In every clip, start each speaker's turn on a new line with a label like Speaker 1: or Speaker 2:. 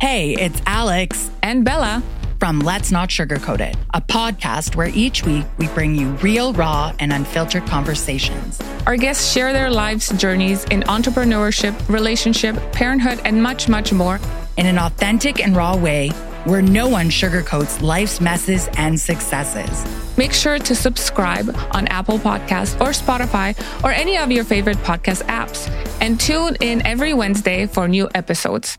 Speaker 1: Hey, it's Alex
Speaker 2: and Bella
Speaker 1: from Let's Not Sugarcoat It, a podcast where each week we bring you real, raw, and unfiltered conversations.
Speaker 2: Our guests share their lives, journeys in entrepreneurship, relationship, parenthood, and much, much more
Speaker 1: in an authentic and raw way where no one sugarcoats life's messes and successes.
Speaker 2: Make sure to subscribe on Apple Podcasts or Spotify or any of your favorite podcast apps and tune in every Wednesday for new episodes.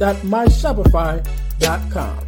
Speaker 3: www.myshopify.com.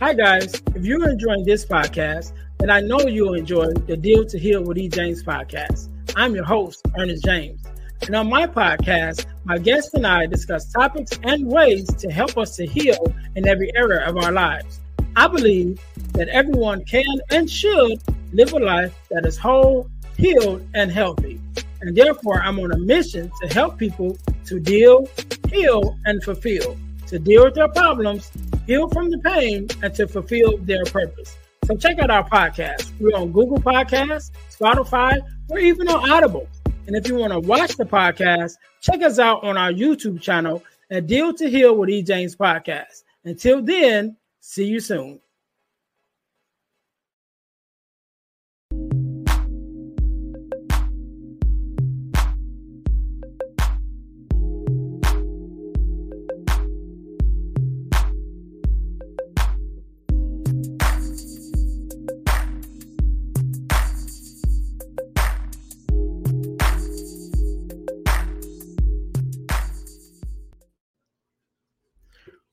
Speaker 3: Hi, guys. If you're enjoying this podcast, then I know you'll enjoy the Deal to Heal with E. James podcast. I'm your host, Earnest James. And on my podcast, my guests and I discuss topics and ways to help us to heal in every area of our lives. I believe that everyone can and should live a life that is whole, healed, and healthy. And therefore, I'm on a mission to help people to deal, heal, and fulfill, to deal with their problems, heal from the pain, and to fulfill their purpose. So check out our podcast. We're on Google Podcasts, Spotify, or even on Audible. And if you want to watch the podcast, check us out on our YouTube channel at Deal to Heal with E. James Podcast. Until then, See you soon.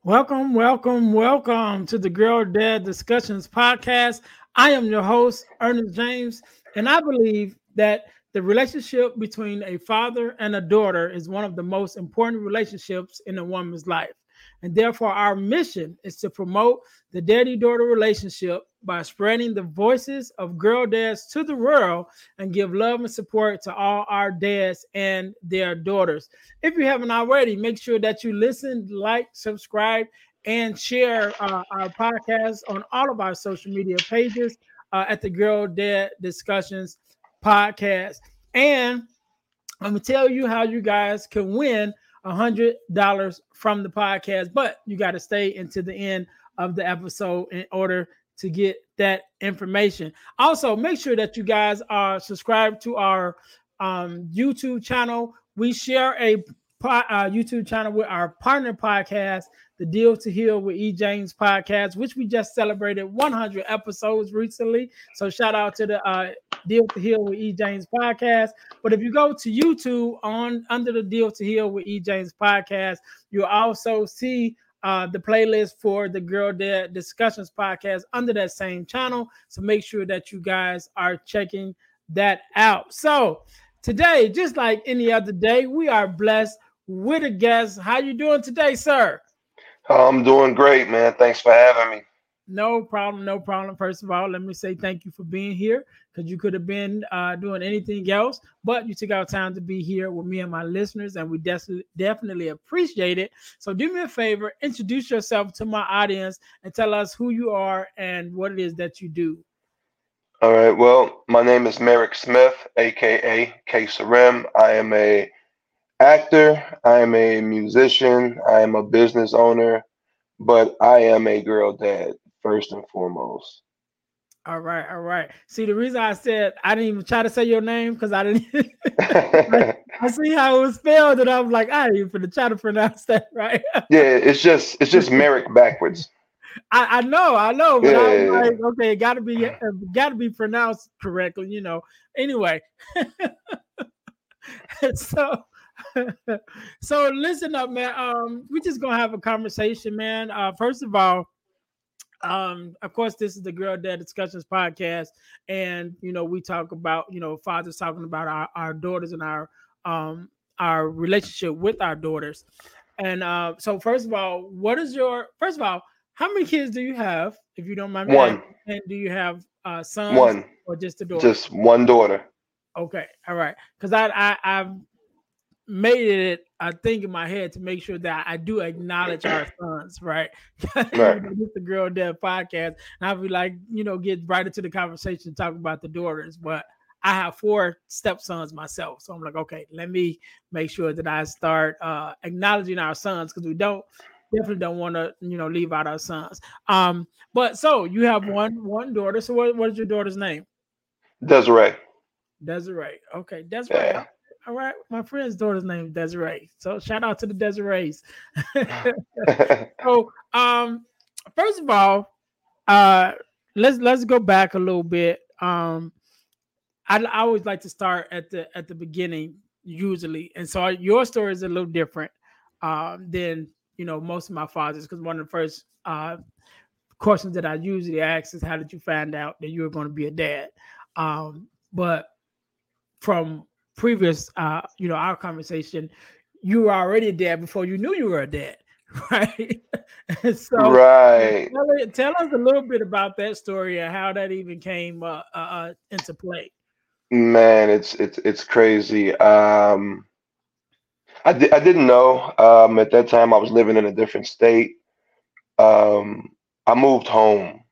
Speaker 3: Welcome, welcome, welcome to the Girl Dad Discussions podcast. I am your host, Earnest James, and I believe that the relationship between a father and a daughter is one of the most important relationships in a woman's life. And therefore, our mission is to promote the daddy daughter relationship by spreading the voices of girl dads to the world and give love and support to all our dads and their daughters. If you haven't already, make sure that you listen, like, subscribe, and share uh, our podcast on all of our social media pages uh, at the Girl Dad Discussions podcast. And I'm gonna tell you how you guys can win a hundred dollars from the podcast, but you got to stay into the end of the episode in order to get that information. Also, make sure that you guys are subscribed to our um, YouTube channel. We share a uh, YouTube channel with our partner podcast, the Deal to Heal with E. James podcast, which we just celebrated 100 episodes recently. So shout out to the uh, Deal to Heal with E. James podcast. But if you go to YouTube on under the Deal to Heal with E. James podcast, you'll also see uh, the playlist for the Girl Dad Discussions podcast under that same channel. So make sure that you guys are checking that out. So today, just like any other day, we are blessed with a guest. How you doing today, sir?
Speaker 4: I'm doing great, man. Thanks for having me.
Speaker 3: No problem, no problem. First of all, let me say thank you for being here because you could have been uh, doing anything else, but you took out time to be here with me and my listeners, and we de- definitely appreciate it. So, do me a favor, introduce yourself to my audience and tell us who you are and what it is that you do.
Speaker 4: All right. Well, my name is Merrick Smith, aka K Sarim. I am a actor. I am a musician. I am a business owner, but I am a girl dad first and foremost.
Speaker 3: All right, all right. See, the reason I said I didn't even try to say your name because I didn't. I, I, see how it was spelled, and I was like, I ain't even try to pronounce that right.
Speaker 4: yeah, it's just it's just Merrick backwards.
Speaker 3: I, I know, I know, but yeah. I was like, okay, it got to be got to be pronounced correctly, you know. Anyway, so so listen up, man. Um, we just gonna have a conversation, man. Uh, first of all um, of course, this is the Girl Dad Discussions podcast, and you know we talk about you know fathers talking about our, our daughters and our um our relationship with our daughters. And uh, so, first of all, what is your first of all? How many kids do you have, if you don't mind me?
Speaker 4: One.
Speaker 3: And do you have uh, sons?
Speaker 4: One.
Speaker 3: or just a daughter?
Speaker 4: Just one daughter.
Speaker 3: Okay, all right. Because I, I I've made it I think in my head to make sure that I do acknowledge our sons, right?
Speaker 4: Right.
Speaker 3: this the Girl Dad podcast, and I'll be like, you know, get right into the conversation, talk about the daughters, but I have four stepsons myself, so I'm like, okay, let me make sure that I start uh, acknowledging our sons because we don't definitely don't want to, you know, leave out our sons. Um, but so you have one one daughter. So what, what is your daughter's name?
Speaker 4: Desiree.
Speaker 3: Desiree. Okay, Desiree.
Speaker 4: Yeah.
Speaker 3: All right, my friend's daughter's name is Desiree. So shout out to the Desirees. so um first of all, uh let's let's go back a little bit. Um I, I always like to start at the at the beginning usually. And so your story is a little different um than you know most of my fathers because one of the first uh questions that I usually ask is how did you find out that you were going to be a dad? Um but from previous uh you know our conversation you were already dead before you knew you were dead right so
Speaker 4: right.
Speaker 3: tell, tell us a little bit about that story and how that even came uh, uh, uh into play
Speaker 4: Man, it's it's it's crazy. Um, I di- I didn't know. Um, at that time, I was living in a different state. Um, I moved home.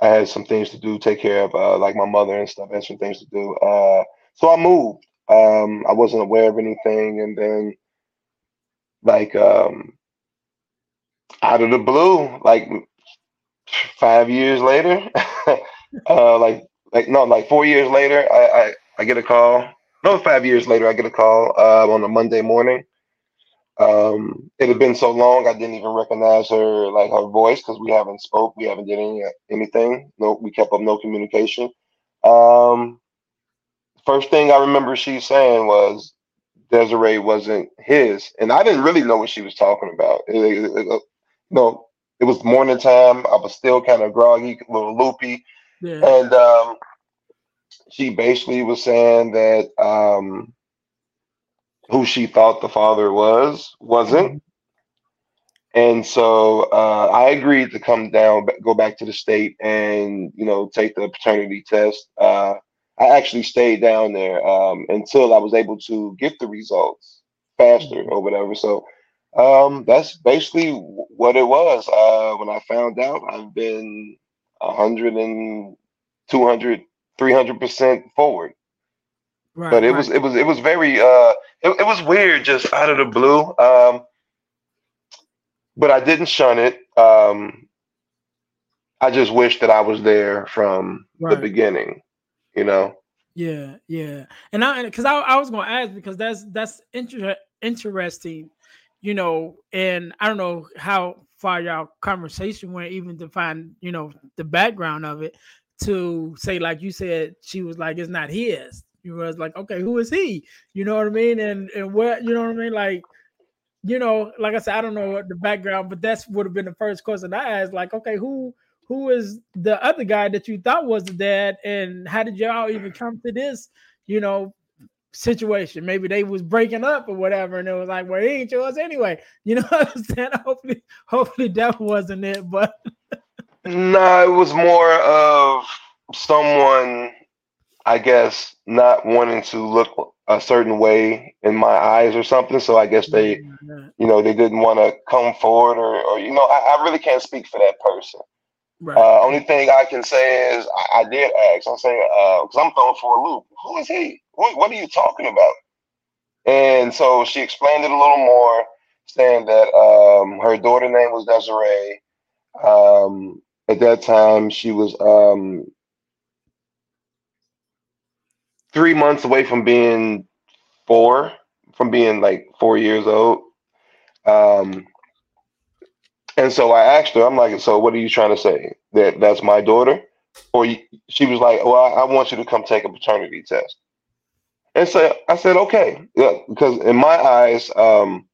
Speaker 4: I had some things to do, take care of, uh, like my mother and stuff. I had some things to do. Uh, so I moved. Um, I wasn't aware of anything, and then like um, out of the blue, like five years later, uh, like like no, like four years later, I, I I get a call. No, five years later, I get a call uh, on a Monday morning. Um, it had been so long, I didn't even recognize her, like her voice, because we haven't spoke, we haven't did any anything. No, we kept up no communication. Um, first thing I remember she saying was Desiree wasn't his, and I didn't really know what she was talking about. It, it, it- no, it was morning time. I was still kind of groggy, a little loopy.
Speaker 3: yeah
Speaker 4: And um, she basically was saying that um, who she thought the father was wasn't. And so uh, I agreed to come down, go back to the state, and you know take the paternity test. Uh, I actually stayed down there um, until I was able to get the results faster or whatever. So um, that's basically what it was. Uh, when I found out, I've been 100 and 200 300 percent forward
Speaker 3: right
Speaker 4: but it
Speaker 3: right.
Speaker 4: was it was it was very uh it, it was weird just out of the blue um but i didn't shun it um i just wish that i was there from the beginning you know
Speaker 3: Yeah, yeah, and I because I, I was gonna ask because that's that's inter- interesting, you know, and I don't know how far y'all conversation went even to find you know the background of it to say like you said she was like it's not his. You was like okay who is he? You know what I mean? And and what you know what I mean like. You know, like I said, I don't know what the background, but that's would have been the first question I asked. Like, okay, who who is the other guy that you thought was the dad and how did y'all even come to this you know situation? Maybe they was breaking up or whatever and it was like well he ain't yours anyway. You know what i'm saying? Hopefully hopefully that wasn't it but
Speaker 4: no it was more of someone i guess not wanting to look a certain way in my eyes or something. So i guess they you know they didn't want to come forward or, or you know I, I really can't speak for that person
Speaker 3: right
Speaker 4: Uh, only thing I can say is I, I did ask. I say because I'm thrown for a loop. Who is he? What, what are you talking about? And so she explained it a little more, saying that um, her daughter name was Desiree. Um, at that time, she was um, three months away from being four, from being like four years old. Um, and so I asked her, I'm like, so what are you trying to say? That that's my daughter? Or you, she was like, well, I, I want you to come take a paternity test. And so I said, okay, yeah, because in my eyes, um,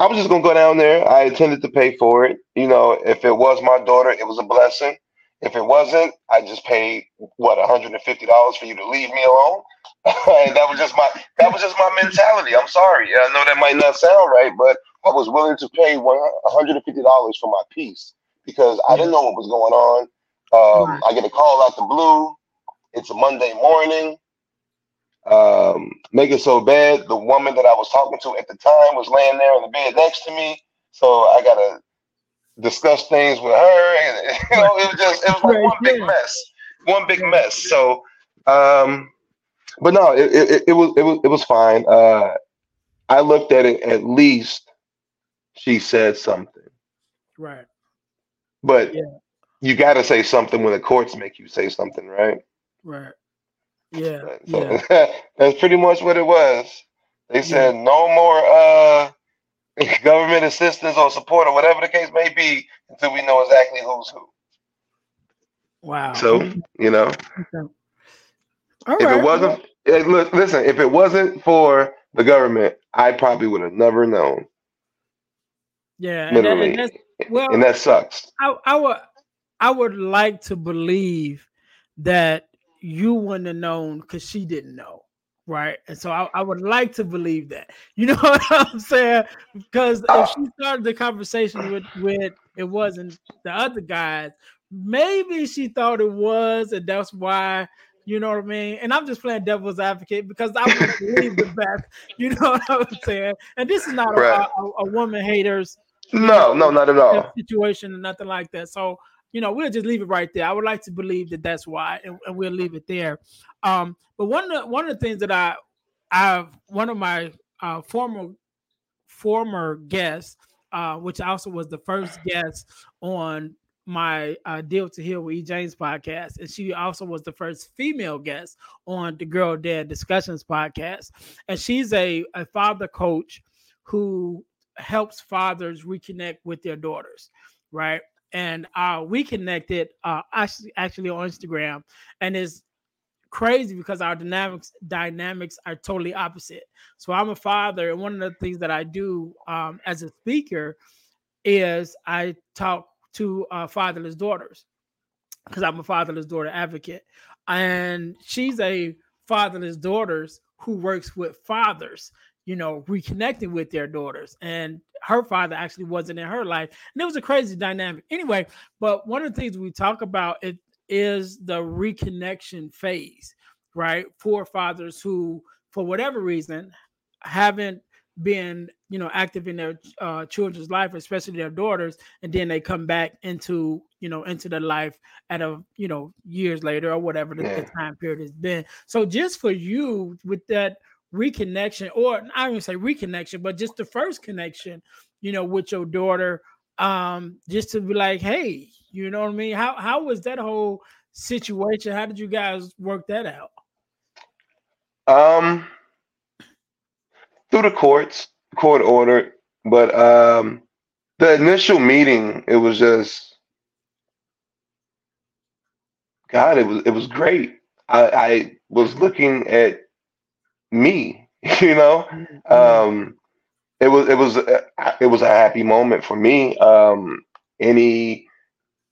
Speaker 4: I was just gonna go down there. I intended to pay for it. You know, if it was my daughter, it was a blessing. If it wasn't, I just paid what $150 for you to leave me alone. and that was just my that was just my mentality. I'm sorry. I know that might not sound right, but I was willing to pay $150 for my peace because I didn't know what was going on. Um, I get a call out the blue. It's a Monday morning. Um, make it so bad. The woman that I was talking to at the time was laying there in the bed next to me. So I gotta discuss things with her, and you know, it was just it was like one big mess, one big mess. So, um, but no, it, it, it was it was it was fine. Uh, I looked at it at least she said something,
Speaker 3: Right.
Speaker 4: but
Speaker 3: Yeah.
Speaker 4: you got to say something when the courts make you say something, right?
Speaker 3: Right. Yeah.
Speaker 4: So
Speaker 3: Yeah.
Speaker 4: that's pretty much what it was. They
Speaker 3: Yeah.
Speaker 4: said no more uh government assistance or support or whatever the case may be until we know exactly who's who.
Speaker 3: Wow.
Speaker 4: So, you know,
Speaker 3: All
Speaker 4: if
Speaker 3: right.
Speaker 4: it wasn't eh, look, listen, if it wasn't for the government, I probably would have never known.
Speaker 3: Yeah. And, that, and that's well.
Speaker 4: And that sucks.
Speaker 3: I, I would I would like to believe that you wouldn't have known because she didn't know. Right. And so I, I would like to believe that. You know what I'm saying? Because if oh. she started the conversation with with it wasn't the other guys, maybe she thought it was, and that's why, you know what I mean? And I'm just playing devil's advocate because I would believe the best. You know what I'm saying? And this is not a, a, a woman haters
Speaker 4: No, no, not at all.
Speaker 3: situation and nothing like that. So, you know, we'll just leave it right there. I would like to believe that that's why, and, and we'll leave it there. Um, but one of the, one of the things that I, I've one of my uh, former former guests, uh, which also was the first guest on my uh, Deal to Heal with E. James podcast, and she also was the first female guest on the Girl Dad Discussions podcast, and she's a a father coach who helps fathers reconnect with their daughters, right? And uh, we connected uh, actually actually on Instagram, and it's crazy because our dynamics dynamics are totally opposite. So I'm a father, and one of the things that I do um, as a speaker is I talk to uh, fatherless daughters because I'm a fatherless daughter advocate, and she's a fatherless daughters who works with fathers you know, reconnecting with their daughters. And her father actually wasn't in her life. And it was a crazy dynamic. Anyway, but one of the things we talk about it is the reconnection phase, right? For fathers who, for whatever reason, haven't been, you know, active in their uh, children's life, especially their daughters, and then they come back into, you know, into their life at a, you know, years later or whatever the, the time period has been. So just for you with that reconnection or i don't even say reconnection but just the first connection you know with your daughter um just to be like hey you know what i mean? How how was that whole situation? How did you guys work that out?
Speaker 4: Um, through the courts, court ordered, but um, the initial meeting, it was just, God, it was it was great. I, I was looking at me, you know. Um, it was it was it was a happy moment for me. Um, any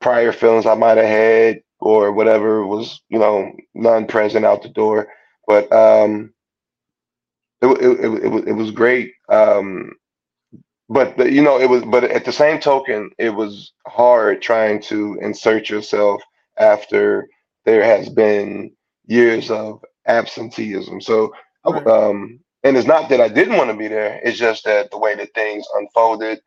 Speaker 4: prior feelings I might have had or whatever was, you know, none present out the door. But um, it, it, it, it, was, it was great. Um, but the, you know, it was. But at the same token, it was hard trying to insert yourself after there has been years of absenteeism. So, Um, and it's not that I didn't want to be there. It's just that the way that things unfolded,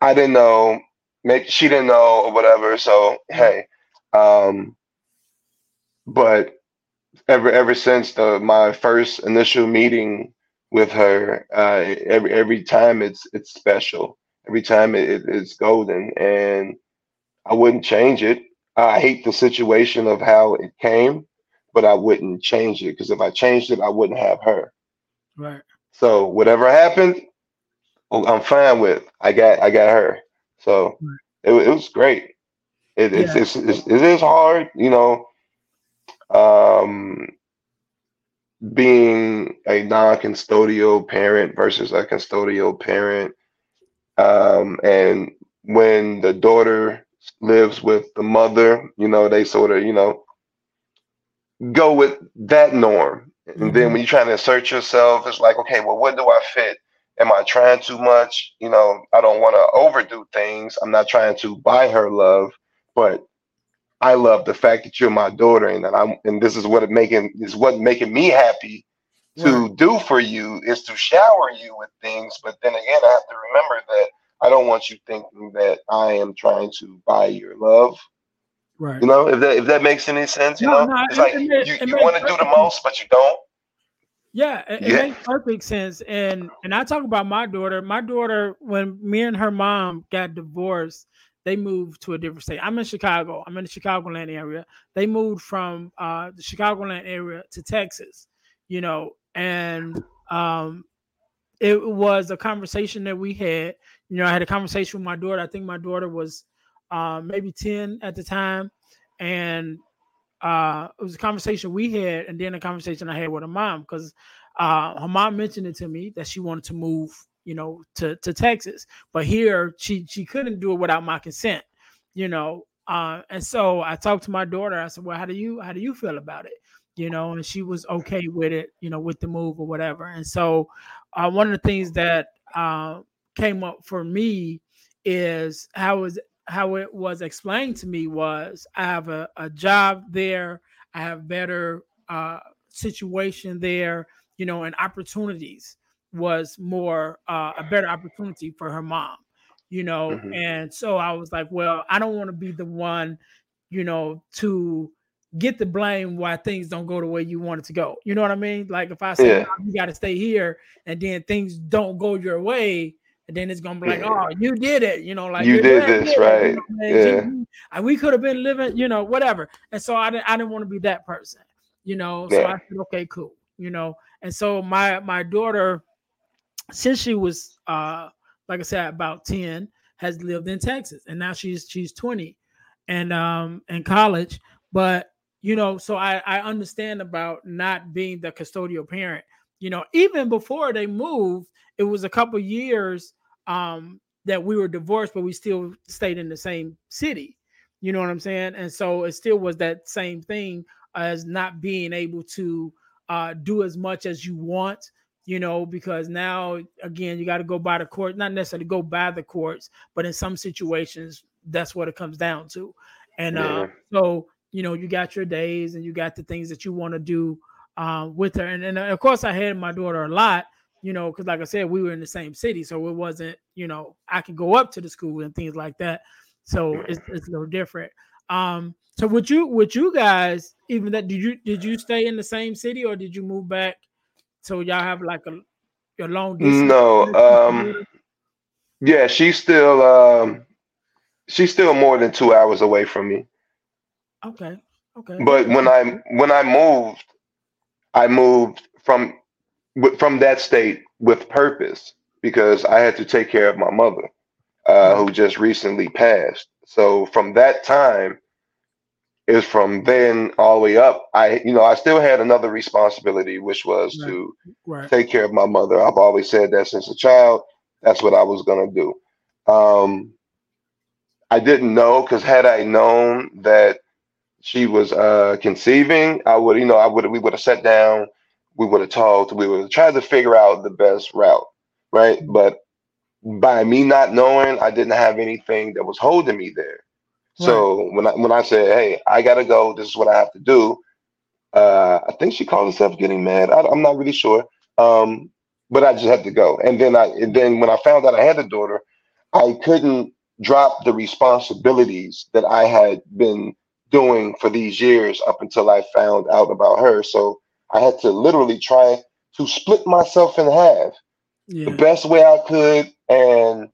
Speaker 4: I didn't know. Maybe she didn't know or whatever. So hey, um, but ever ever since the my first initial meeting with her, uh, every every time it's it's special. Every time it, it- it's golden, and I wouldn't change it. I hate the situation of how it came, but I wouldn't change it because if I changed it, I wouldn't have her.
Speaker 3: right
Speaker 4: So whatever happened, I'm fine with. I got I got her. So
Speaker 3: Right.
Speaker 4: it, it was great. It, it's, it's, it's it is hard, you know. Um, being a non-custodial parent versus a custodial parent, Um, and when the daughter lives with the mother, you know, they sort of, you know, go with that norm. And mm-hmm. then when you're trying to assert yourself, it's like, okay, well, what do I fit? Am I trying too much? You know, I don't want to overdo things. I'm not trying to buy her love, but I love the fact that you're my daughter, and that I'm, and this is what it making is what making me happy to right. do for you is to shower you with things. But then again, I have to remember that I don't want you thinking that I am trying to buy your love. Right. You know, if that if that makes any sense, you no, know, no, it's it, like it, you, you want to do the most, but you don't.
Speaker 3: Yeah, it, yeah. it makes perfect sense. And and I talk about my daughter. My daughter, when me and her mom got divorced, they moved to a different state. I'm in Chicago. I'm in the Chicagoland area. They moved from uh, the Chicagoland area to Texas. You know, and um, it was a conversation that we had. You know, I had a conversation with my daughter. I think my daughter was uh, maybe 10 at the time. And uh, it was a conversation we had, and then a conversation I had with her mom because uh, her mom mentioned it to me that she wanted to move, you know, to, to Texas. But here she she couldn't do it without my consent, you know. Uh, and so I talked to my daughter. I said, "Well, how do you how do you feel about it?" You know, and she was okay with it, you know, with the move or whatever. And so uh, one of the things that uh, came up for me is how was how it was explained to me was I have a, a job there, I have better uh, situation there, you know, and opportunities was more uh, a better opportunity for her mom, you know, mm-hmm. and so I was like, well, I don't want to be the one, you know, to get the blame why things don't go the way you want it to go. You know what I mean? Like if I say yeah. you got to stay here and then things don't go your way, and then it's gonna be like, yeah. oh, you did it, you know, like
Speaker 4: you did this, did right? You know,
Speaker 3: yeah, we could have been living, you know, whatever. And so I didn't, I didn't want to be that person, you know. So yeah. I said, okay, cool, you know. And so my my daughter, since she was, uh, like I said, about ten, has lived in Texas, and now she's she's twenty, and um in college, but you know, so I, I understand about not being the custodial parent. You know, even before they moved, it was a couple years um, that we were divorced, but we still stayed in the same city. You know what I'm saying? And so it still was that same thing as not being able to uh, do as much as you want, you know, because now again you got to go by the court, not necessarily go by the courts, but in some situations that's what it comes down to. And uh, yeah. uh, so you know, you got your days and you got the things that you want to do uh, with her. And, and of course, I had my daughter a lot, you know, because like I said, we were in the same city, so it wasn't, you know, I could go up to the school and things like that. So it's, it's a little different. Um, so would you would you guys even that did you did you stay in the same city or did you move back? So y'all have like a your long distance?
Speaker 4: No, um, yeah, she's still um, she's still more than two hours away from me.
Speaker 3: Okay. Okay.
Speaker 4: But when I when I moved, I moved from from that state with purpose because I had to take care of my mother, uh, who just recently passed. So from that time, is from then all the way up. I, you know, I still had another responsibility, which was right. to right. take care of my mother. I've always said that since a child. That's what I was gonna do. Um, I didn't know because had I known that she was uh, conceiving, I would, you know, I would, we would have sat down, we would have talked, we would have tried to figure out the best route, right? But by me not knowing, I didn't have anything that was holding me there. Right. So when I when I said, "Hey, I gotta go. This is what I have to do," uh, I think she called herself getting mad. I, am not really sure, um, but I just had to go. And then I and then when I found out I had a daughter, I couldn't drop the responsibilities that I had been doing for these years up until I found out about her. So I had to literally try to split myself in half yeah. the best way I could and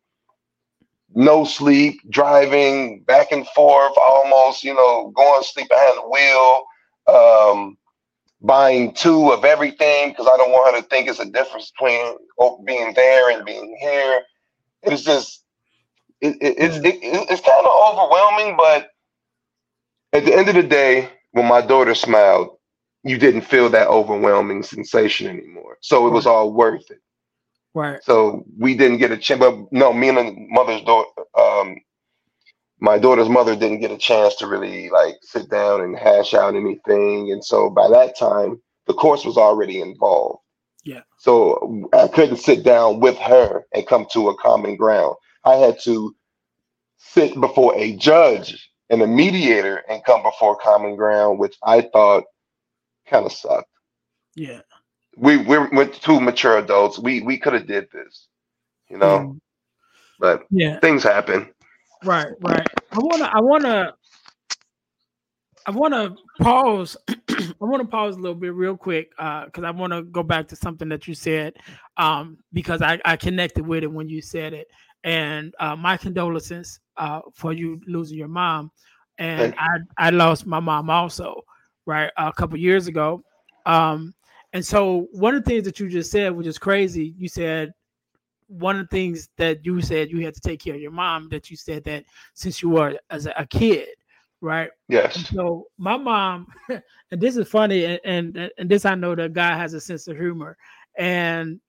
Speaker 4: no sleep, driving back and forth, almost, you know, going to sleep behind the wheel, um, buying two of everything because I don't want her to think it's a difference between being there and being here. It's just, it, it, it's, it, it's kind of overwhelming, but at the end of the day, when my daughter smiled, you didn't feel that overwhelming sensation anymore. So it was all worth it.
Speaker 3: Right.
Speaker 4: So we didn't get a chance. But no, me and the mother's daughter, um, my daughter's mother didn't get a chance to really like sit down and hash out anything. And so by that time, the course was already involved.
Speaker 3: Yeah.
Speaker 4: So I couldn't sit down with her and come to a common ground. I had to sit before a judge and a mediator and come before common ground, which I thought kind of sucked.
Speaker 3: Yeah.
Speaker 4: We we went two mature adults. We we could have did this, you know. But
Speaker 3: Yeah.
Speaker 4: things happen.
Speaker 3: Right, right. I wanna I wanna I wanna pause. I wanna pause a little bit real quick uh because I wanna go back to something that you said um because I, I connected with it when you said it. And uh my condolences uh for you losing your mom. And I I lost my mom also, right, a couple years ago. Um and so one of the things that you just said, which is crazy, you said one of the things that you said you had to take care of your mom that you said that since you were as a, kid right and
Speaker 4: Yes.
Speaker 3: so my mom and this is funny and, and and this i know that God has a sense of humor and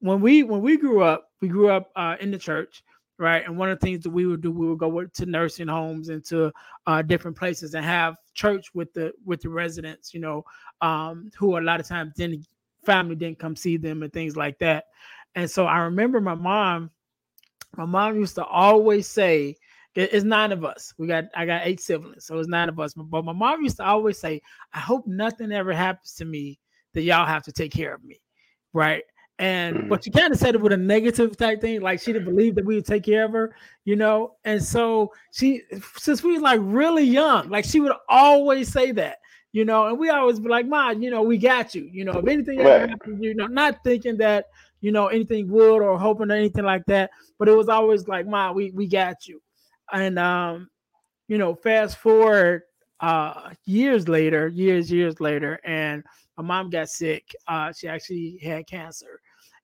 Speaker 3: when we when we grew up we grew up uh, in the church right and one of the things that we would do we would go to nursing homes and to uh, different places and have church with the with the residents you know um who a lot of times didn't family didn't come see them and things like that and so I remember my mom, my mom used to always say, it's nine of us. We got I got eight siblings, so it's nine of us. But my mom used to always say, I hope nothing ever happens to me that y'all have to take care of me. Right. And
Speaker 4: Mhm.
Speaker 3: but she kind of said it with a negative type thing, like she didn't believe that we would take care of her, you know. And so she, since we was like really young, like she would always say that, you know, and we always be like, Ma, you know, we got you, you know, if anything ever
Speaker 4: Right.
Speaker 3: happens, you know, not thinking that you know, anything would or hoping or anything like that. But it was always like, Ma, we we got you. And um, you know, fast forward uh years later, years, years later, and my mom got sick. Uh, she actually had cancer.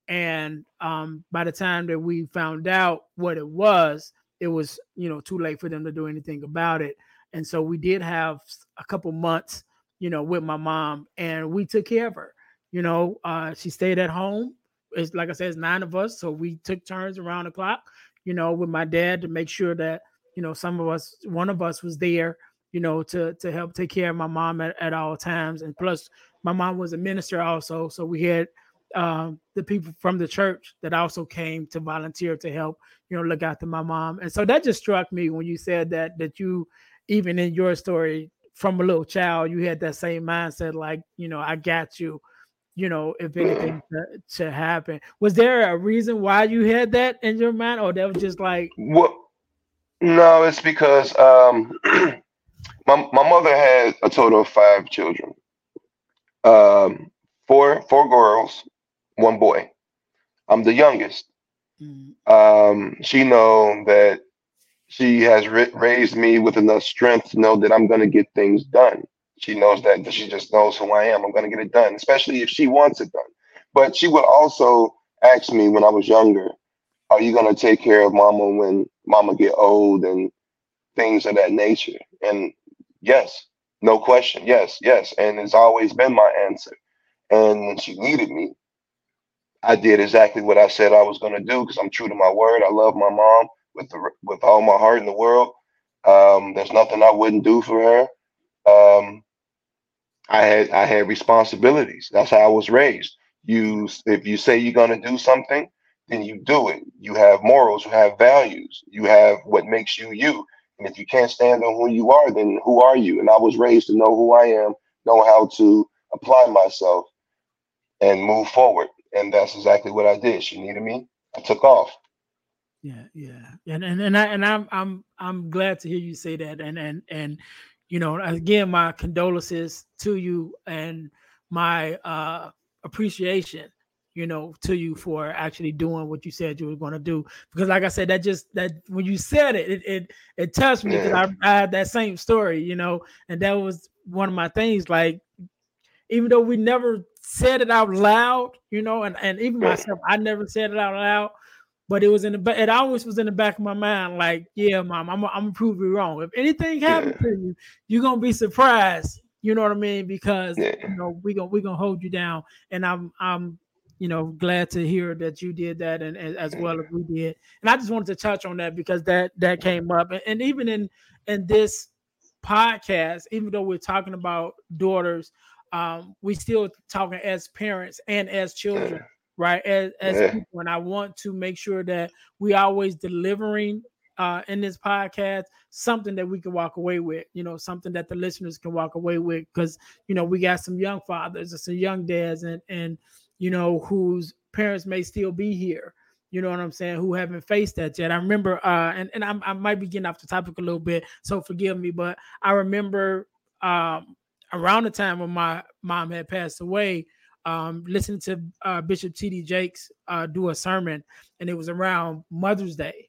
Speaker 3: And um, by the time that we found out what it was, it was, you know, too late for them to do anything about it. And so we did have a couple months, you know, with my mom, and we took care of her. You know, uh, she stayed at home it's like I said, it's nine of us, so we took turns around the clock, you know, with my dad to make sure that you know some of us, one of us was there, you know, to to help take care of my mom at, at all times, and plus my mom was a minister also, so we had um, the people from the church that also came to volunteer to help, you know, look after my mom, and so that just struck me when you said that that you, even in your story from a little child, you had that same mindset, like you know, I got you you know, if anything to, to happen. Was there a reason why you had that in your mind, or that was just like,
Speaker 4: What? No, it's because um, my my mother had a total of five children. Um, four four girls, one boy. I'm the youngest.
Speaker 3: mm,
Speaker 4: Um, she know that she has ra- raised me with enough strength to know that I'm gonna get things done. She knows that, that she just knows who I am. I'm gonna get it done, especially if she wants it done. But she would also ask me when I was younger, "Are you gonna take care of Mama when Mama get old and things of that nature?" And yes, no question, yes, yes, and it's always been my answer. And when she needed me, I did exactly what I said I was going to do because I'm true to my word. I love my mom with the with all my heart in the world. Um, there's nothing I wouldn't do for her. Um, I had I had responsibilities. That's how I was raised. You if you say you're going to do something, then you do it. You have morals. You have values. You have what makes you you. And if you can't stand on who you are, then who are you? And I was raised to know who I am, know how to apply myself, and move forward. And that's exactly what I did. She needed me. I took off.
Speaker 3: yeah, yeah, and and and I and I'm I'm I'm glad to hear you say that, and and and you know, again, my condolences to you and my uh appreciation you know to you for actually doing what you said you were going to do. Because like i said that just that when you said it it it, it touched me because
Speaker 4: Yeah.
Speaker 3: I, I had that same story you know and that was one of my things like even though we never said it out loud you know and, and even myself i never said it out loud but it was in the back it always was in the back of my mind like yeah mom i'm, I'm gonna prove you wrong. If anything happens to you you're gonna be surprised you know what i mean? Because
Speaker 4: Yeah.
Speaker 3: you know we gonna we gonna hold you down and i'm i'm you know, glad to hear that you did that and, and, as well as we did. And I just wanted to touch on that because that that came up. And, and even in in this podcast, even though we're talking about daughters, um, we still talking as parents and as children, right? As as people. And I want to make sure that we always delivering uh, in this podcast something that we can walk away with, you know, something that the listeners can walk away with, because you know we got some young fathers and some young dads, and and you know whose parents may still be here, you know what I'm saying, who haven't faced that yet. I remember, uh, and and I'm, i might be getting off the topic a little bit, so forgive me, but I remember um, around the time when my mom had passed away. Um, listening to uh, Bishop T.D. Jakes uh, do a sermon, and it was around Mother's Day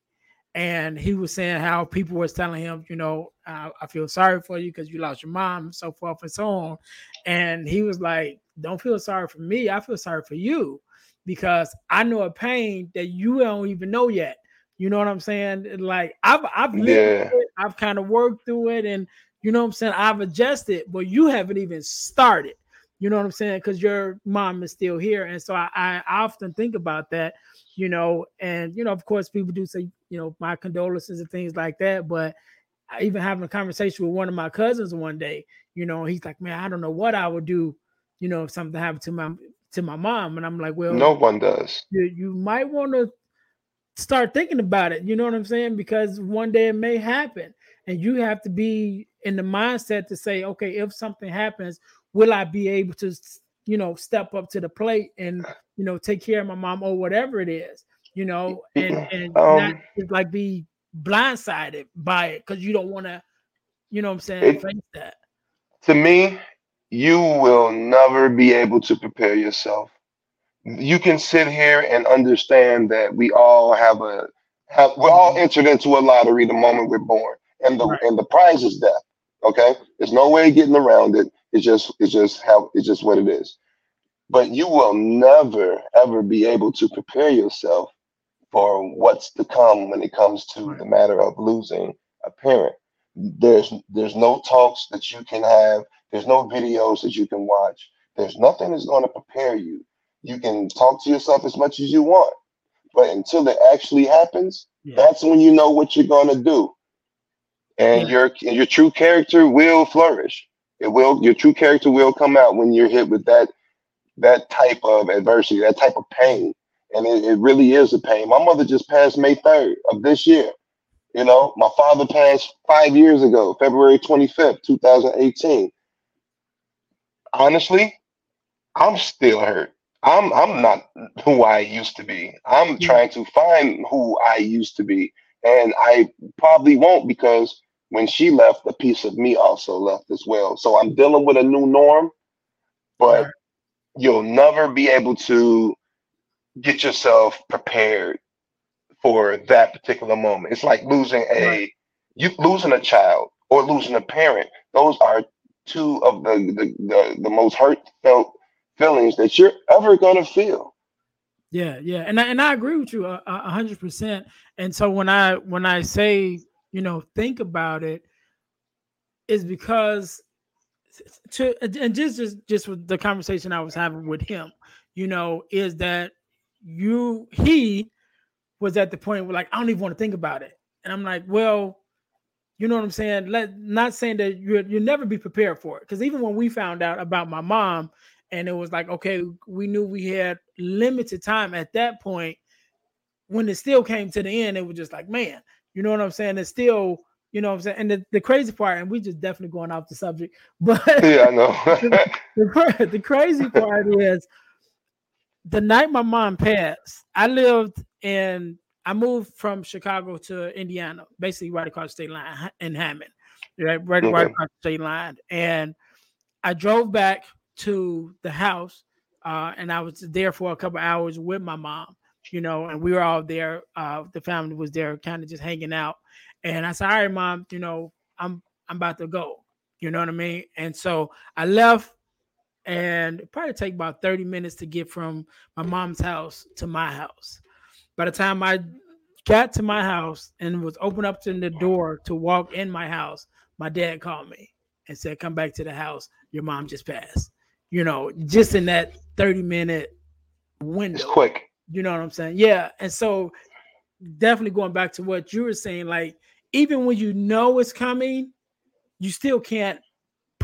Speaker 3: and he was saying how people was telling him, you know, I, I feel sorry for you because you lost your mom, so forth and so on. And he was like, "Don't feel sorry for me. I feel sorry for you because I know a pain that you don't even know yet. You know what I'm saying? Like I've I've lived yeah. it, I've kind of worked through it, and you know what I'm saying. I've adjusted, but you haven't even started. You know what I'm saying? Because your mom is still here, and so I, I often think about that you know, and you know, of course, people do say, you know, my condolences and things like that. But I even having a conversation with one of my cousins one day, you know, he's like, Man, I don't know what I would do, you know, if something happened to my to my mom. And I'm like, Well,
Speaker 4: no one does.
Speaker 3: You, you might want to start thinking about it, you know what I'm saying? Because one day it may happen. And you have to be in the mindset to say, okay, if something happens, will I be able to you know, step up to the plate and you know take care of my mom or whatever it is, you know, and and um, not like be blindsided by it because you don't want to, you know, what I'm saying it, face that.
Speaker 4: To me, you will never be able to prepare yourself. You can sit here and understand that we all have a have we're all mm-hmm. entered into a lottery the moment we're born, and the right. and the prize is death. Okay, there's no way getting around it. It's just it's just how it's just what it is. But you will never ever be able to prepare yourself for what's to come when it comes to the matter of losing a parent. There's there's no talks that you can have. There's no videos that you can watch. There's nothing that's going to prepare you. You can talk to yourself as much as you want, but until it actually happens, yeah. that's when you know what you're going to do, and yeah. your your true character will flourish. It will your true character will come out when you're hit with that that type of adversity, that type of pain. And it, it really is a pain. My mother just passed May 3rd of this year. You know, my father passed five years ago, February 25th, 2018. Honestly, I'm still hurt. I'm I'm not who I used to be. I'm trying to find who I used to be. And I probably won't because when she left, a piece of me also left as well. So I'm dealing with a new norm, but you'll never be able to get yourself prepared for that particular moment. It's like losing a you losing a child or losing a parent. Those are two of the the, the, the most heartfelt feelings that you're ever gonna feel.
Speaker 3: Yeah, yeah, and I, and I agree with you uh, uh, a hundred percent. And so when I when I say you know, think about it, is because to and just just just with the conversation I was having with him, you know, is that you he was at the point where like I don't even want to think about it, and I'm like, well, you know what I'm saying? Let not saying that you you'll never be prepared for it, because even when we found out about my mom, and it was like, okay, we knew we had limited time at that point. When it still came to the end, it was just like, man, you know what I'm saying? It's still, you know what I'm saying? And the, the crazy part, and we just definitely going off the subject, but
Speaker 4: yeah, I know.
Speaker 3: the, the, the crazy part is the night my mom passed, I lived in I moved from Chicago to Indiana, basically right across the state line in Hammond, right, right, okay. right across the state line. And I drove back to the house, uh, and I was there for a couple hours with my mom you know, and we were all there. Uh, the family was there, kind of just hanging out. And I said, "All right, mom, you know, I'm I'm about to go." You know what I mean? And so I left, and it probably take about 30 minutes to get from my mom's house to my house. By the time I got to my house and was open up to the door to walk in my house, my dad called me and said, "Come back to the house. Your mom just passed." You know, just in that 30 minute window.
Speaker 4: It's quick.
Speaker 3: You know what I'm saying? Yeah. And so definitely going back to what you were saying, like even when you know it's coming, you still can't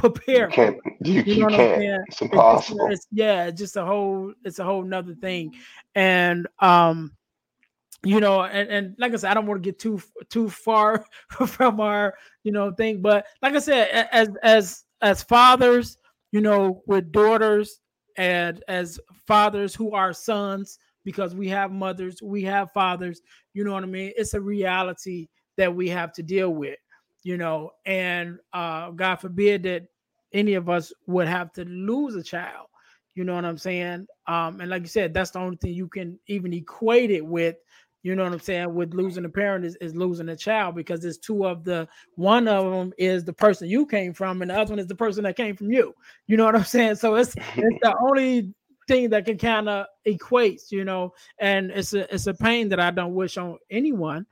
Speaker 3: prepare.
Speaker 4: You can't. You, you, you can't. It's impossible.
Speaker 3: It's, it's, yeah, it's just a whole. It's a whole nother thing, and um, you know, and, and like I said, I don't want to get too too far from our you know thing, but like I said, as as as fathers, you know, with daughters, and as fathers who are sons, because we have mothers, we have fathers. You know what I mean? It's a reality that we have to deal with you know, and uh, God forbid that any of us would have to lose a child. You know what I'm saying? Um, and like you said, that's the only thing you can even equate it with. You know what I'm saying? With losing a parent is, is losing a child because there's two of the one of them is the person you came from, and the other one is the person that came from you. You know what I'm saying? So it's it's the only thing that can kind of equate, you know, and it's a it's a pain that I don't wish on anyone,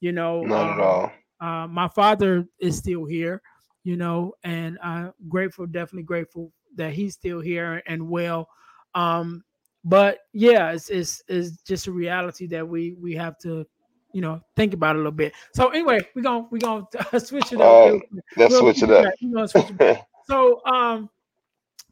Speaker 3: you know.
Speaker 4: Not um, at all.
Speaker 3: Uh, my father is still here, you know, and I'm grateful, definitely grateful that he's still here and well. Um, but yeah, it's, it's it's just a reality that we we have to, you know, think about a little bit. So anyway, we're gonna we're gonna switch it up.
Speaker 4: Uh, let's we'll, switch it up. Switch it
Speaker 3: up. so um,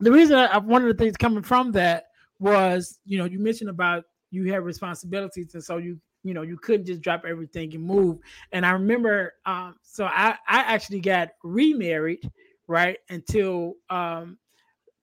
Speaker 3: the reason I, one of the things coming from that was, you know, you mentioned about you have responsibilities, and so you you know you couldn't just drop everything and move. And i remember um so i i actually got remarried right until um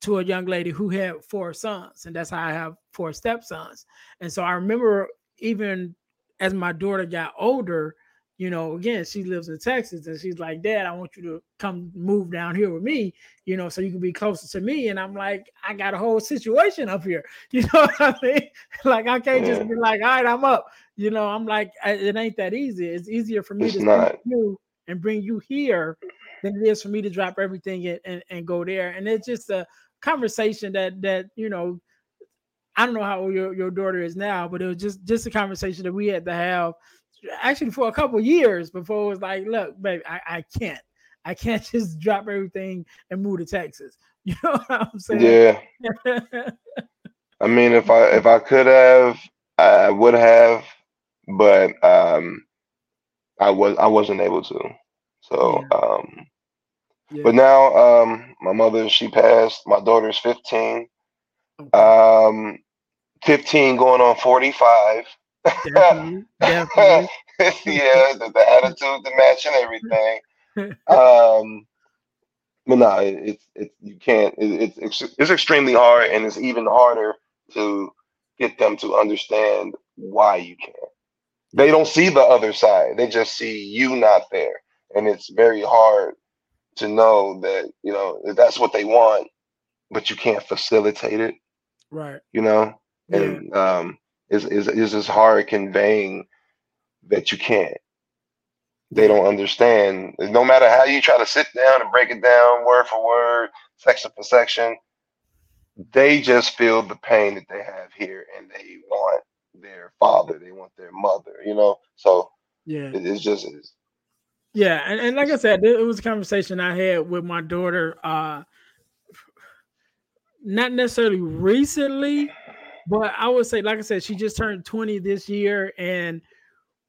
Speaker 3: to a young lady who had four sons and that's how i have four stepsons. And so i remember even as my daughter got older you know, again, she lives in Texas and she's like, Dad, I want you to come move down here with me, you know, so you can be closer to me. And I'm like, I got a whole situation up here. You know what I mean? Like, I can't just be like, all right, I'm up. You know, I'm like, it ain't that easy. It's easier for me it's to not. you and bring you here than it is for me to drop everything and, and, and go there. And it's just a conversation that, that, you know, I don't know how old your, your daughter is now, but it was just just a conversation that we had to have actually for a couple years before it was like, look, baby, I, I can't. I can't just drop everything and move to Texas. You know what I'm saying?
Speaker 4: Yeah. I mean, if I if I could have, I would have, but um, I was I wasn't able to. So, yeah. um, yeah. but now um, my mother she passed. My daughter's 15. Okay. Um, 15 going on 45. Definitely, definitely. yeah, the, the, attitude, the match, and everything. um, but no, it's it, it, you can't. It, it's it's extremely hard, and it's even harder to get them to understand why you can't. They don't see the other side; they just see you not there, and it's very hard to know that you know that's what they want, but you can't facilitate it.
Speaker 3: Right.
Speaker 4: You know, yeah. and um, is is is just hard conveying that you can't. They don't understand. No matter how you try to sit down and break it down word for word, section for section, they just feel the pain that they have here and they want their father, they want their mother, you know? So
Speaker 3: yeah,
Speaker 4: it, it's just it's,
Speaker 3: yeah, and, and like I said, it was a conversation I had with my daughter, uh not necessarily recently, but I would say, like I said, she just turned 20 this year, and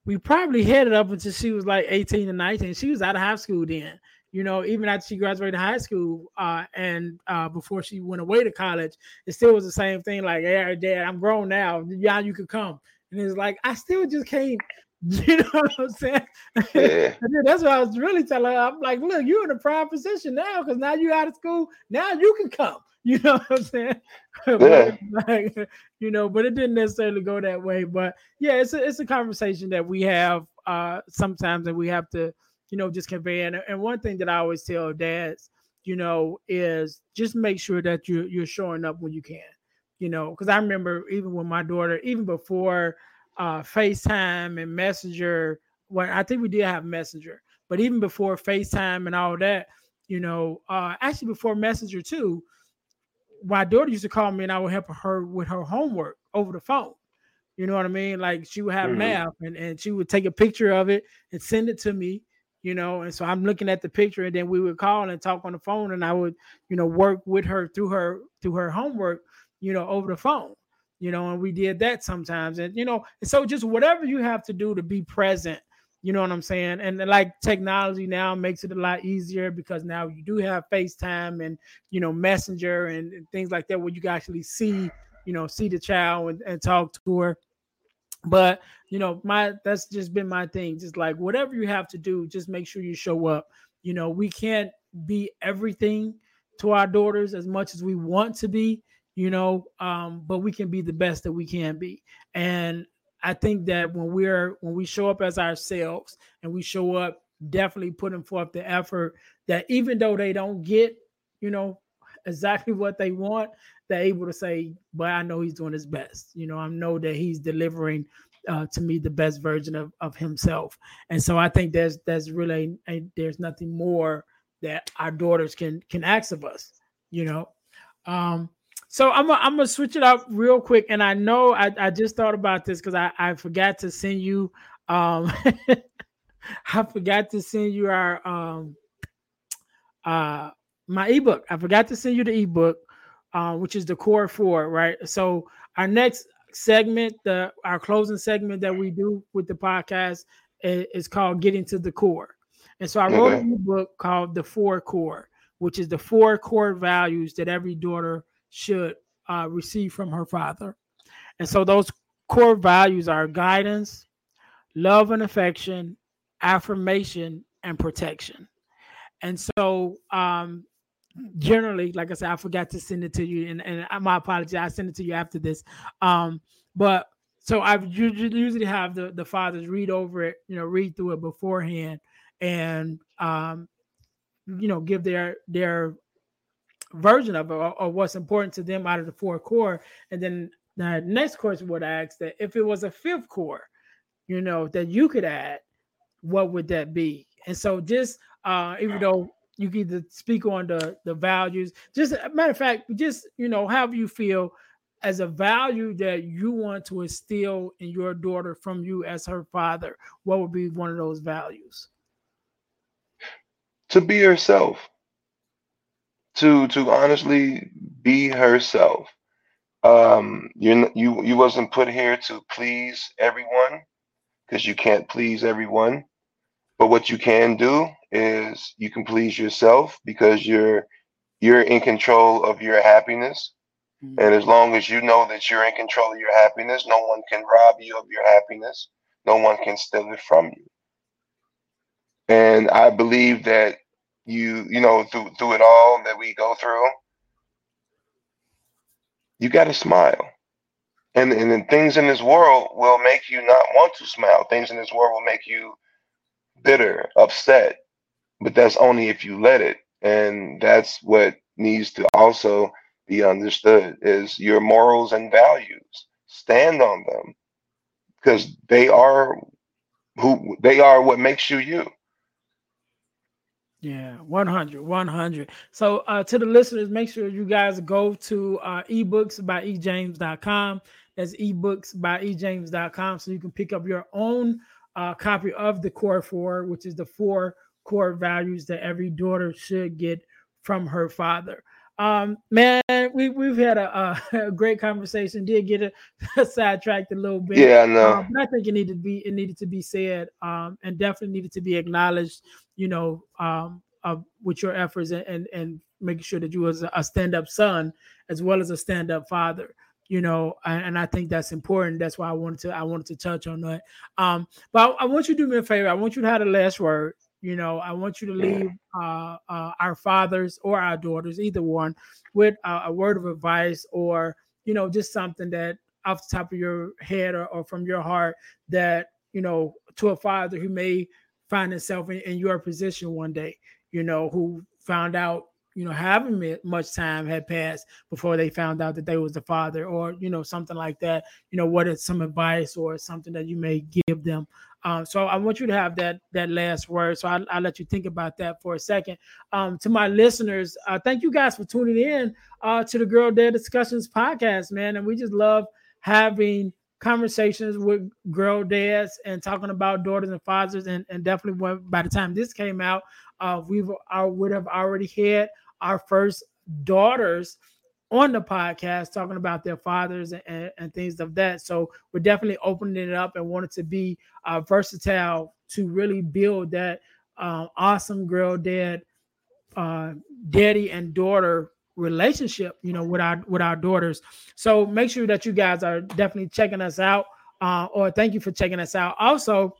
Speaker 3: we probably headed up until she was like 18 and 19. She was out of high school then, you know, even after she graduated high school, uh, and uh, before she went away to college, it still was the same thing. Like, hey, dad, I'm grown now. Yeah, you could come. And it's like, I still just can't You know what I'm saying? Yeah. that's what I was really telling her. I'm like, look, you're in a prime position now because now you're out of school. Now you can come. You know what I'm saying? Yeah. like, you know, but it didn't necessarily go that way. But yeah, it's a it's a conversation that we have uh sometimes that we have to, you know, just convey. And, and one thing that I always tell dads, you know, is just make sure that you you're showing up when you can. You know, because I remember even when my daughter, even before uh, FaceTime and Messenger. Well, I think we did have Messenger, but even before FaceTime and all that, you know, uh, actually before Messenger too, my daughter used to call me and I would help her with her homework over the phone. You know what I mean? Like she would have mm-hmm. math and, and she would take a picture of it and send it to me, you know. And so I'm looking at the picture and then we would call and talk on the phone and I would, you know, work with her through her through her homework, you know, over the phone you know, and we did that sometimes. And you know, so just whatever you have to do to be present, you know what I'm saying? And like technology now makes it a lot easier because now you do have FaceTime and you know Messenger and, and things like that where you can actually see, you know, see the child and, and talk to her. But you know, my that's just been my thing. Just like whatever you have to do, just make sure you show up. You know, we can't be everything to our daughters as much as we want to be, you know, um, but we can be the best that we can be. And I think that when we're when we show up as ourselves and we show up definitely putting forth the effort that even though they don't get, you know, exactly what they want, they're able to say, but I know he's doing his best. You know, I know that he's delivering uh, to me the best version of, of himself. And so I think there's there's really there's nothing more that our daughters can can ask of us, you know. Um, so I'm a, I'm gonna switch it up real quick, and I know I, I just thought about this because I, I forgot to send you um I forgot to send you our um uh my ebook. I forgot to send you the ebook, uh, which is the core four, right? So our next segment, the our closing segment that we do with the podcast is, is called Getting to the Core. And so I wrote a book called The Four Core, which is the four core values that every daughter should uh, receive from her father. And so those core values are guidance, love and affection, affirmation, and protection. And so um, generally, like I said, I forgot to send it to you, and, and my apology, I send it to you after this. Um, but so I usually have the the fathers read over it, you know, read through it beforehand, and um, you know give their their version of it or, or, what's important to them out of the four core. And then the next question would ask that if it was a fifth core you know that you could add what would that be? And so just uh even though you can either speak on the the values just matter of fact just you know how you feel as a value that you want to instill in your daughter from you as her father what would be one of those values?
Speaker 4: To be herself to to honestly be herself. Um you you you wasn't put here to please everyone because you can't please everyone. But what you can do is you can please yourself because you're you're in control of your happiness. Mm-hmm. and as long as you know that you're in control of your happiness no one can rob you of your happiness. No one can steal it from you. And I believe that you, you know, through through it all that we go through, you got to smile. And and then things in this world will make you not want to smile. Things in this world will make you bitter, upset. But that's only if you let it. And that's what needs to also be understood is your morals and values. Stand on them because they are who they are what makes you you.
Speaker 3: Yeah, 100, 100. So uh, to the listeners, make sure you guys go to uh, ebooks by ejames.com. That's ebooks by ejames.com. So you can pick up your own uh, copy of the core four, which is the four core values that every daughter should get from her father. Um, man, we we've had a, a, great conversation. Did get a, sidetracked a little bit.
Speaker 4: Yeah, I know. Um,
Speaker 3: but I think it needed to be it needed to be said, um, and definitely needed to be acknowledged. You know, um, of with your efforts and and, and making sure that you was a stand up son as well as a stand up father. You know, and, and, I think that's important. That's why I wanted to I wanted to touch on that. Um, but I, I want you to do me a favor. I want you to have the last word you know, I want you to leave uh, uh, our fathers or our daughters, either one, with a, a, word of advice or, you know, just something that off the top of your head or, or from your heart that, you know, to a father who may find himself in, in your position one day, you know, who found out you know, having much time had passed before they found out that they was the father, or you know, something like that. You know, what is some advice or something that you may give them? Um, so I want you to have that that last word. So I, will let you think about that for a second. Um, to my listeners, uh, thank you guys for tuning in uh, to the Girl Dad Discussions podcast, man. And we just love having conversations with girl dads and talking about daughters and fathers. And, and definitely when, by the time this came out, uh, we would have already had our first daughters on the podcast talking about their fathers and, and, things of that. So we're definitely opening it up and wanted to be uh, versatile to really build that uh, awesome girl dad, uh, daddy and daughter relationship. You know, with our with our daughters. So make sure that you guys are definitely checking us out. Uh, or thank you for checking us out. Also,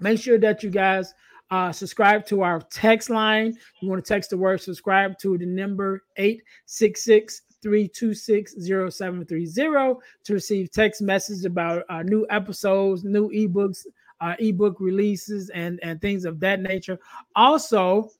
Speaker 3: make sure that you guys uh, subscribe to our text line. You want to text the word subscribe to the number 866 326 0730 to receive text messages about uh, new episodes, new ebooks, uh, ebook releases, and, and things of that nature. Also,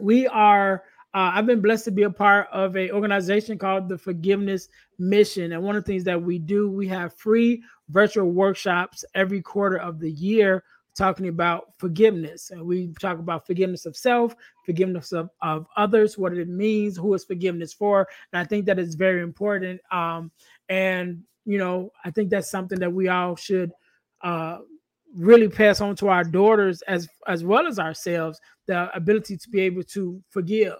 Speaker 3: we are uh, I've been blessed to be a part of a organization called the Forgiveness Mission, and one of the things that we do, we have free virtual workshops every quarter of the year talking about forgiveness. And we talk about forgiveness of self, forgiveness of, of others, what it means, who is forgiveness for. And I think that is very important. Um, and, you know, I think that's something that we all should uh, really pass on to our daughters as as well as ourselves the ability to be able to forgive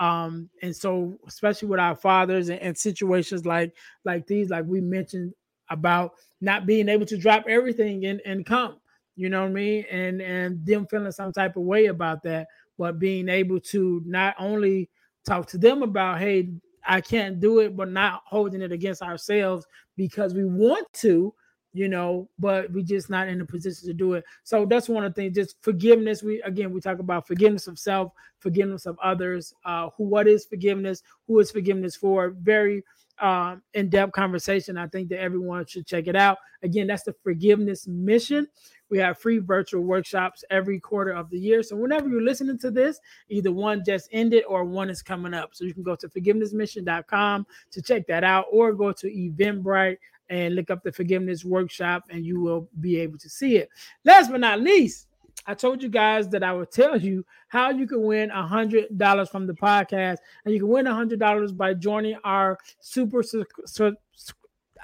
Speaker 3: um and so especially with our fathers and, and situations like like these like we mentioned about not being able to drop everything and and come you know what I mean? And and them feeling some type of way about that, but being able to not only talk to them about, hey, I can't do it, but not holding it against ourselves because we want to, you know, but we're just not in a position to do it. So that's one of the things. Just forgiveness. We again we talk about forgiveness of self, forgiveness of others. Uh, who what is forgiveness? Who is forgiveness for? Very um, in-depth conversation. I think that everyone should check it out. Again, that's the forgiveness mission. We have free virtual workshops every quarter of the year. So whenever you're listening to this, either one just ended or one is coming up. So you can go to forgivenessmission.com to check that out, or go to Eventbrite and look up the forgiveness workshop, and you will be able to see it. Last but not least, I told you guys that I would tell you how you can win a hundred dollars from the podcast, and you can win a hundred dollars by joining our super.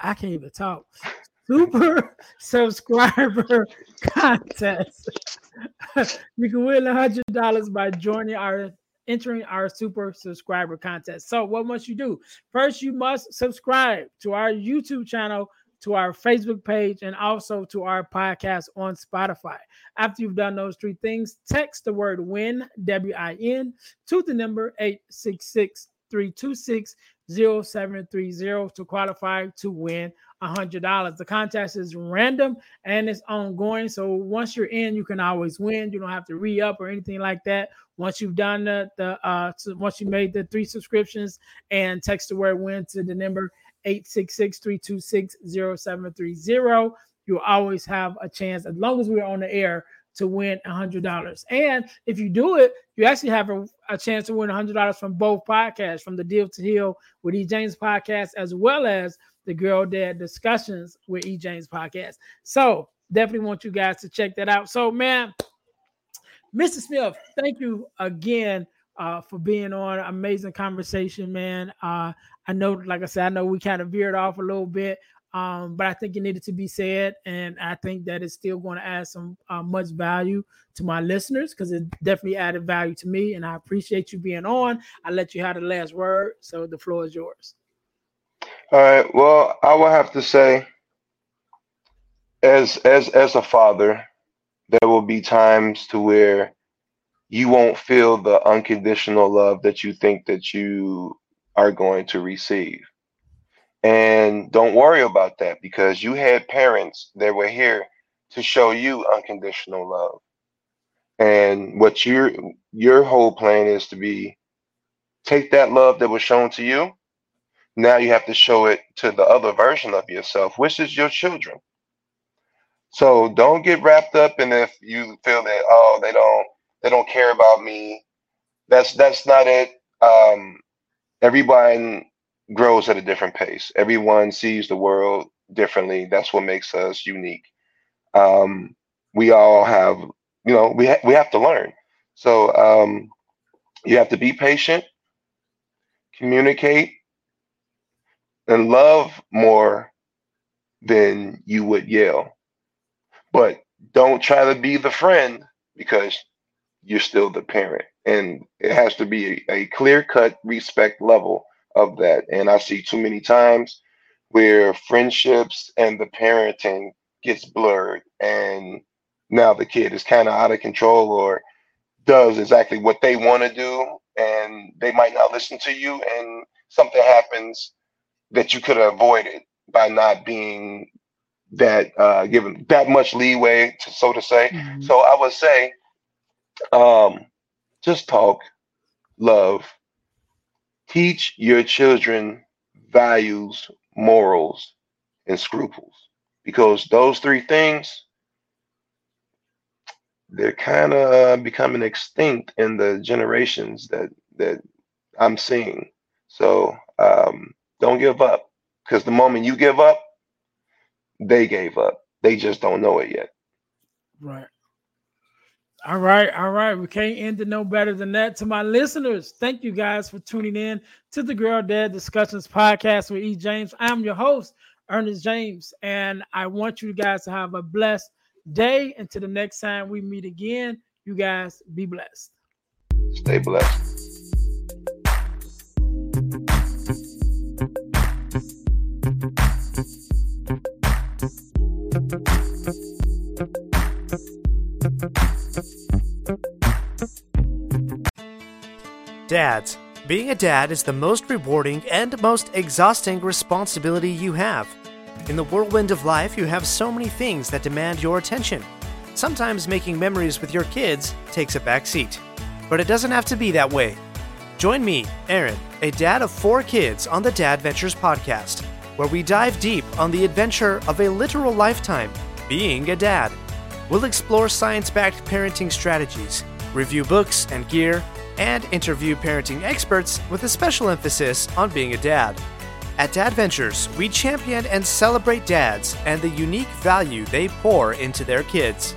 Speaker 3: I can't even talk. Super subscriber contest. you can win a hundred dollars by joining our entering our super subscriber contest. So, what must you do? First, you must subscribe to our YouTube channel to our Facebook page, and also to our podcast on Spotify. After you've done those three things, text the word win, W I N, to the number 866 326 0730 to qualify to win $100. The contest is random and it's ongoing. So once you're in, you can always win. You don't have to re up or anything like that. Once you've done the, the uh, once you made the three subscriptions and text the word win to the number 866-326-0730. You always have a chance, as long as we're on the air, to win $100. And if you do it, you actually have a, a chance to win $100 from both podcasts, from the Deal to Heal with E. James podcast, as well as the Girl Dad Discussions with E. James podcast. So definitely want you guys to check that out. So, man, Mr. Smith, thank you again uh, for being on. Amazing conversation, man. Uh, I know, like I said, I know we kind of veered off a little bit, um, but I think it needed to be said, and I think that it's still going to add some uh, much value to my listeners because it definitely added value to me, and I appreciate you being on. I let you have the last word, so the floor is yours.
Speaker 4: All right. Well, I will have to say, as as as a father, there will be times to where you won't feel the unconditional love that you think that you are going to receive. And don't worry about that because you had parents that were here to show you unconditional love. And what your your whole plan is to be take that love that was shown to you. Now you have to show it to the other version of yourself, which is your children. So don't get wrapped up in if you feel that oh they don't they don't care about me. That's that's not it. Um, everyone grows at a different pace. Everyone sees the world differently. That's what makes us unique. Um, we all have, you know, we ha- we have to learn. So um, you have to be patient, communicate, and love more than you would yell. But don't try to be the friend because you're still the parent. And it has to be a, a clear cut respect level of that. And I see too many times where friendships and the parenting gets blurred and now the kid is kind of out of control or does exactly what they want to do and they might not listen to you and something happens that you could have avoided by not being that uh given that much leeway to so to say. Mm-hmm. so i would say um just talk love teach your children values morals and scruples. Because those three things they're kind of becoming extinct in the generations that that i'm seeing. So um, don't give up because the moment you give up they gave up. They just don't know it yet.
Speaker 3: Right. All right, all right. We can't end it no better than that. To my listeners, thank you guys for tuning in to the Girl Dad Discussions podcast with E. James. I'm your host, Earnest James, and I want you guys to have a blessed day. Until the next time we meet again, you guys be blessed.
Speaker 4: Stay blessed.
Speaker 5: Dads. Being a dad is the most rewarding and most exhausting responsibility you have. In the whirlwind of life, you have so many things that demand your attention. Sometimes making memories with your kids takes a back seat. But it doesn't have to be that way. Join me, Aaron, a dad of four kids, on the Dad Ventures podcast, where we dive deep on the adventure of a literal lifetime being a dad. We'll explore science backed parenting strategies, review books and gear, and interview parenting experts with a special emphasis on being a dad. At Dad Ventures, we champion and celebrate dads and the unique value they pour into their kids.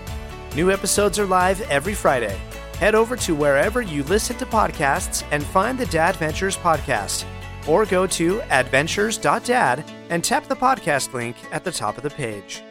Speaker 5: New episodes are live every Friday. Head over to wherever you listen to podcasts and find the Dad Ventures podcast, or go to adventures.dad and tap the podcast link at the top of the page.